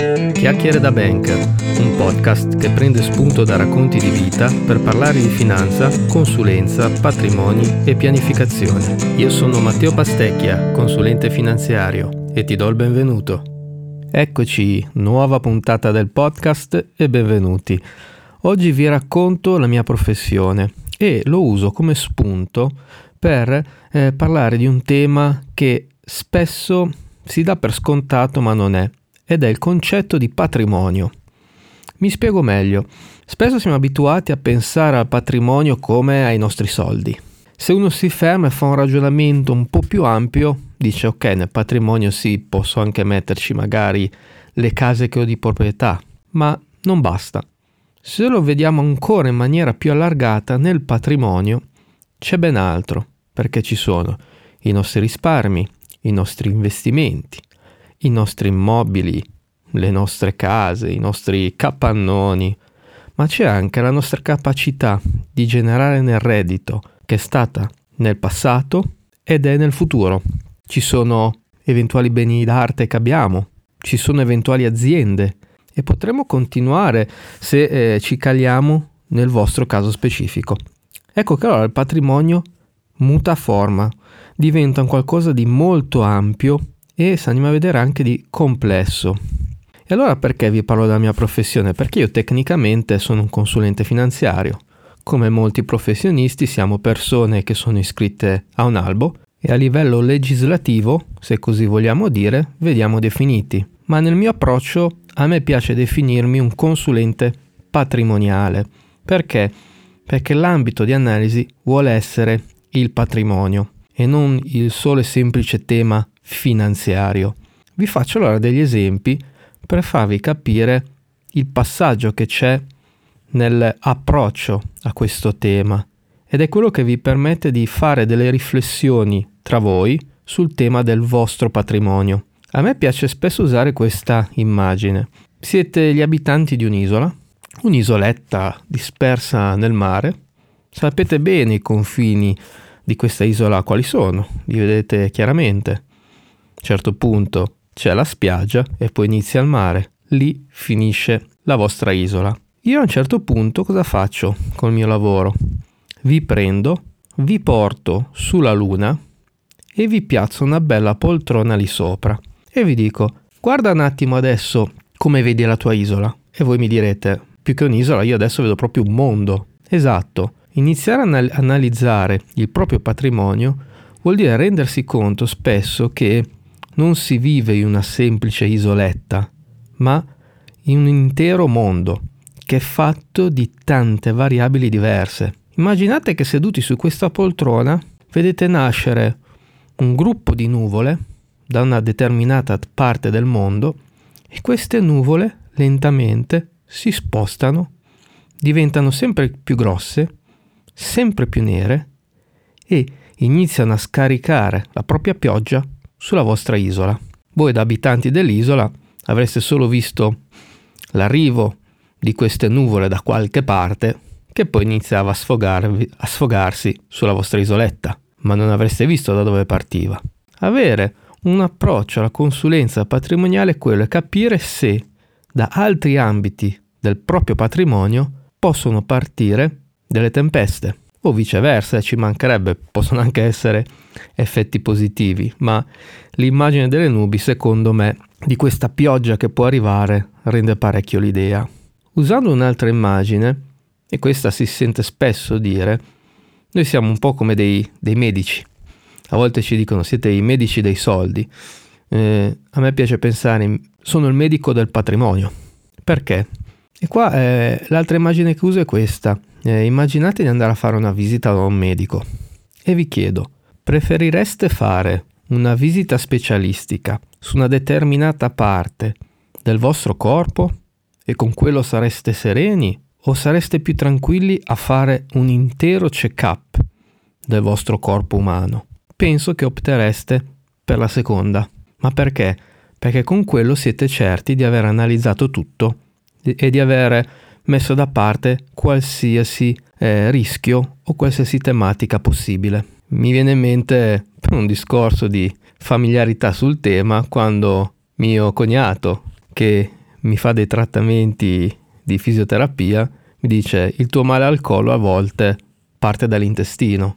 Chiacchiere da Banker, un podcast che prende spunto da racconti di vita per parlare di finanza, consulenza, patrimoni e pianificazione. Io sono Matteo Pastecchia, consulente finanziario, e ti do il benvenuto. Eccoci, nuova puntata del podcast e benvenuti. Oggi vi racconto la mia professione e lo uso come spunto per eh, parlare di un tema che spesso si dà per scontato ma non è, ed è il concetto di patrimonio. Mi spiego meglio. Spesso siamo abituati a pensare al patrimonio come ai nostri soldi. Se uno si ferma e fa un ragionamento un po' più ampio, dice ok, nel patrimonio sì, posso anche metterci magari le case che ho di proprietà, ma non basta. Se lo vediamo ancora in maniera più allargata, nel patrimonio c'è ben altro, perché ci sono i nostri risparmi, i nostri investimenti, i nostri immobili, le nostre case, i nostri capannoni, ma c'è anche la nostra capacità di generare nel reddito che è stata nel passato ed è nel futuro. Ci sono eventuali beni d'arte che abbiamo, ci sono eventuali aziende e potremo continuare se eh, ci caliamo nel vostro caso specifico. Ecco che allora il patrimonio muta forma, diventa un qualcosa di molto ampio e se andiamo a vedere anche di complesso. E allora perché vi parlo della mia professione? Perché io tecnicamente sono un consulente finanziario. Come molti professionisti siamo persone che sono iscritte a un albo e a livello legislativo, se così vogliamo dire, vediamo definiti. Ma nel mio approccio a me piace definirmi un consulente patrimoniale. Perché? Perché l'ambito di analisi vuole essere il patrimonio e non il solo e semplice tema finanziario. Vi faccio allora degli esempi per farvi capire il passaggio che c'è nell'approccio a questo tema ed è quello che vi permette di fare delle riflessioni tra voi sul tema del vostro patrimonio. A me piace spesso usare questa immagine. Siete gli abitanti di un'isola, un'isoletta dispersa nel mare. Sapete bene i confini di questa isola quali sono, li vedete chiaramente certo punto c'è la spiaggia e poi inizia il mare. Lì finisce la vostra isola. Io a un certo punto cosa faccio col mio lavoro? Vi prendo, vi porto sulla luna e vi piazzo una bella poltrona lì sopra e vi dico guarda un attimo adesso come vedi la tua isola e voi mi direte più che un'isola io adesso vedo proprio un mondo. Esatto, iniziare a analizzare il proprio patrimonio vuol dire rendersi conto spesso che non si vive in una semplice isoletta, ma in un intero mondo che è fatto di tante variabili diverse. Immaginate che seduti su questa poltrona vedete nascere un gruppo di nuvole da una determinata parte del mondo e queste nuvole lentamente si spostano, diventano sempre più grosse, sempre più nere e iniziano a scaricare la propria pioggia sulla vostra isola. Voi da abitanti dell'isola avreste solo visto l'arrivo di queste nuvole da qualche parte che poi iniziava a, a sfogarsi sulla vostra isoletta, ma non avreste visto da dove partiva. Avere un approccio alla consulenza patrimoniale è quello è capire se da altri ambiti del proprio patrimonio possono partire delle tempeste o viceversa, ci mancherebbe, possono anche essere effetti positivi, ma l'immagine delle nubi, secondo me, di questa pioggia che può arrivare rende parecchio l'idea. Usando un'altra immagine, e questa si sente spesso dire, noi siamo un po' come dei, dei medici. A volte ci dicono siete i medici dei soldi. Eh, a me piace pensare, sono il medico del patrimonio. Perché? E qua eh, l'altra immagine che uso è questa. Eh, immaginate di andare a fare una visita da un medico e vi chiedo, preferireste fare una visita specialistica su una determinata parte del vostro corpo e con quello sareste sereni o sareste più tranquilli a fare un intero check-up del vostro corpo umano? Penso che optereste per la seconda. Ma perché? Perché con quello siete certi di aver analizzato tutto e di avere messo da parte qualsiasi eh, rischio o qualsiasi tematica possibile. Mi viene in mente un discorso di familiarità sul tema quando mio cognato, che mi fa dei trattamenti di fisioterapia, mi dice il tuo male al collo a volte parte dall'intestino.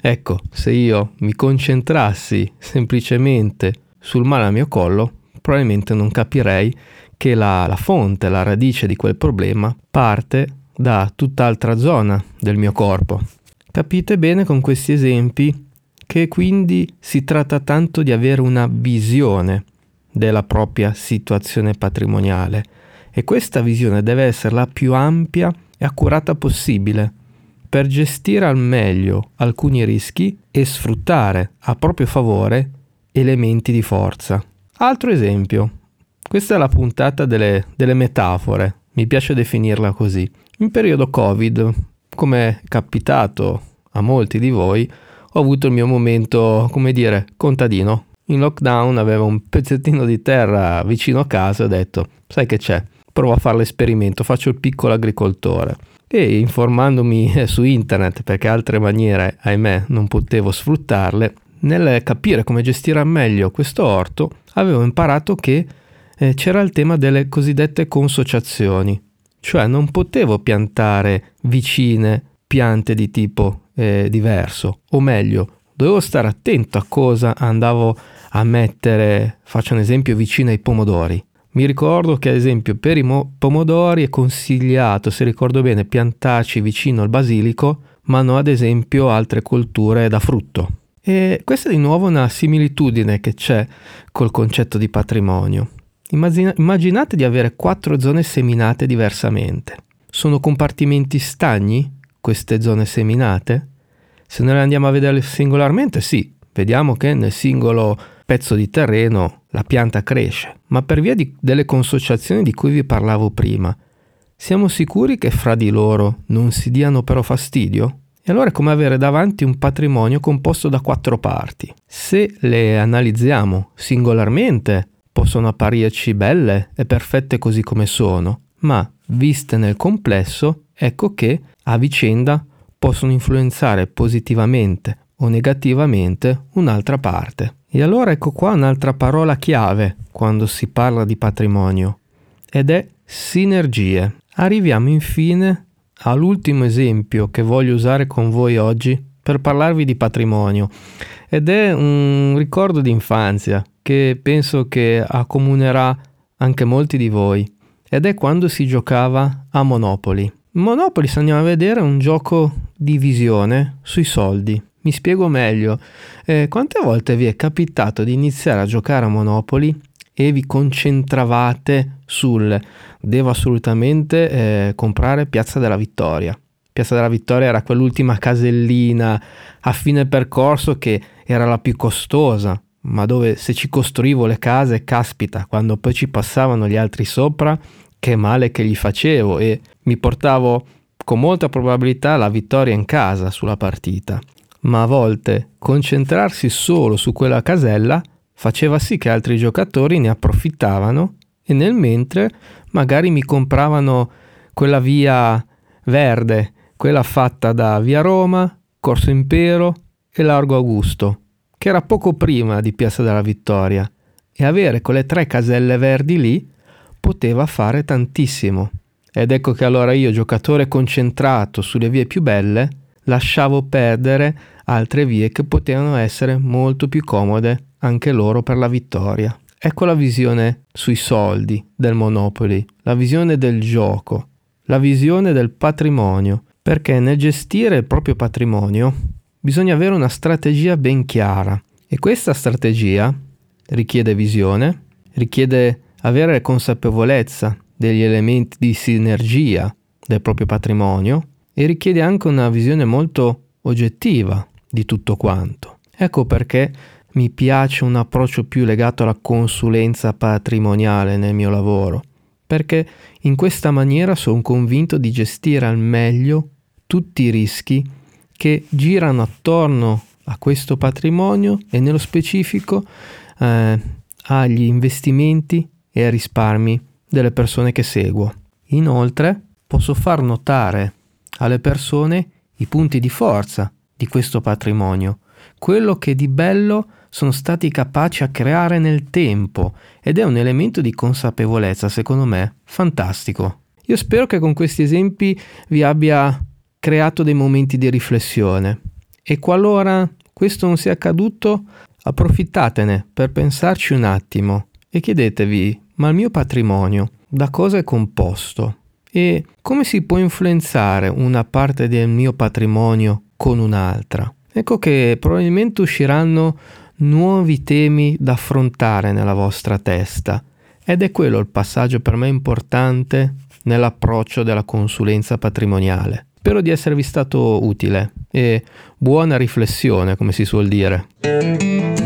Ecco, se io mi concentrassi semplicemente sul male al mio collo, probabilmente non capirei che la, la fonte, la radice di quel problema parte da tutt'altra zona del mio corpo. Capite bene con questi esempi che quindi si tratta tanto di avere una visione della propria situazione patrimoniale e questa visione deve essere la più ampia e accurata possibile per gestire al meglio alcuni rischi e sfruttare a proprio favore elementi di forza. Altro esempio, questa è la puntata delle, delle metafore, mi piace definirla così. In periodo Covid, come è capitato a molti di voi, ho avuto il mio momento, come dire, contadino. In lockdown avevo un pezzettino di terra vicino a casa e ho detto, sai che c'è, provo a fare l'esperimento, faccio il piccolo agricoltore. E informandomi su internet, perché altre maniere, ahimè, non potevo sfruttarle, nel capire come gestire meglio questo orto, avevo imparato che eh, c'era il tema delle cosiddette consociazioni, cioè non potevo piantare vicine piante di tipo eh, diverso, o meglio, dovevo stare attento a cosa andavo a mettere, faccio un esempio, vicino ai pomodori. Mi ricordo che ad esempio per i mo- pomodori è consigliato, se ricordo bene, piantarci vicino al basilico, ma non ad esempio altre colture da frutto. E questa è di nuovo una similitudine che c'è col concetto di patrimonio. Immagina- immaginate di avere quattro zone seminate diversamente. Sono compartimenti stagni queste zone seminate? Se noi le andiamo a vedere singolarmente, sì, vediamo che nel singolo pezzo di terreno la pianta cresce, ma per via di, delle consociazioni di cui vi parlavo prima, siamo sicuri che fra di loro non si diano però fastidio? E allora è come avere davanti un patrimonio composto da quattro parti. Se le analizziamo singolarmente, possono apparirci belle e perfette così come sono, ma viste nel complesso, ecco che a vicenda possono influenzare positivamente o negativamente un'altra parte. E allora ecco qua un'altra parola chiave quando si parla di patrimonio ed è sinergie. Arriviamo infine all'ultimo esempio che voglio usare con voi oggi per parlarvi di patrimonio ed è un ricordo di infanzia che penso che accomunerà anche molti di voi ed è quando si giocava a Monopoli. Monopoli, se andiamo a vedere, è un gioco di visione sui soldi. Mi spiego meglio. Eh, quante volte vi è capitato di iniziare a giocare a Monopoli e vi concentravate sul devo assolutamente eh, comprare Piazza della Vittoria? Piazza della Vittoria era quell'ultima casellina a fine percorso che era la più costosa, ma dove se ci costruivo le case, caspita, quando poi ci passavano gli altri sopra, che male che gli facevo e mi portavo con molta probabilità la vittoria in casa sulla partita. Ma a volte concentrarsi solo su quella casella faceva sì che altri giocatori ne approfittavano e nel mentre magari mi compravano quella via verde, quella fatta da via Roma, Corso Impero e Largo Augusto, che era poco prima di Piazza della Vittoria, e avere quelle tre caselle verdi lì poteva fare tantissimo. Ed ecco che allora io, giocatore concentrato sulle vie più belle, lasciavo perdere altre vie che potevano essere molto più comode anche loro per la vittoria. Ecco la visione sui soldi del Monopoli, la visione del gioco, la visione del patrimonio, perché nel gestire il proprio patrimonio bisogna avere una strategia ben chiara e questa strategia richiede visione, richiede avere consapevolezza degli elementi di sinergia del proprio patrimonio e richiede anche una visione molto oggettiva di tutto quanto. Ecco perché mi piace un approccio più legato alla consulenza patrimoniale nel mio lavoro, perché in questa maniera sono convinto di gestire al meglio tutti i rischi che girano attorno a questo patrimonio e nello specifico eh, agli investimenti e ai risparmi delle persone che seguo. Inoltre posso far notare alle persone i punti di forza di questo patrimonio, quello che di bello sono stati capaci a creare nel tempo ed è un elemento di consapevolezza, secondo me, fantastico. Io spero che con questi esempi vi abbia creato dei momenti di riflessione e qualora questo non sia accaduto, approfittatene per pensarci un attimo e chiedetevi, ma il mio patrimonio da cosa è composto? E come si può influenzare una parte del mio patrimonio con un'altra? Ecco che probabilmente usciranno nuovi temi da affrontare nella vostra testa ed è quello il passaggio per me importante nell'approccio della consulenza patrimoniale. Spero di esservi stato utile e buona riflessione, come si suol dire.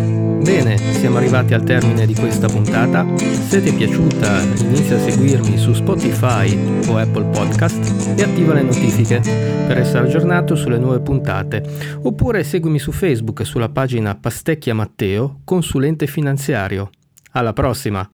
Bene, siamo arrivati al termine di questa puntata. Se ti è piaciuta, inizia a seguirmi su Spotify o Apple Podcast e attiva le notifiche per essere aggiornato sulle nuove puntate. Oppure seguimi su Facebook sulla pagina Pastecchia Matteo, consulente finanziario. Alla prossima!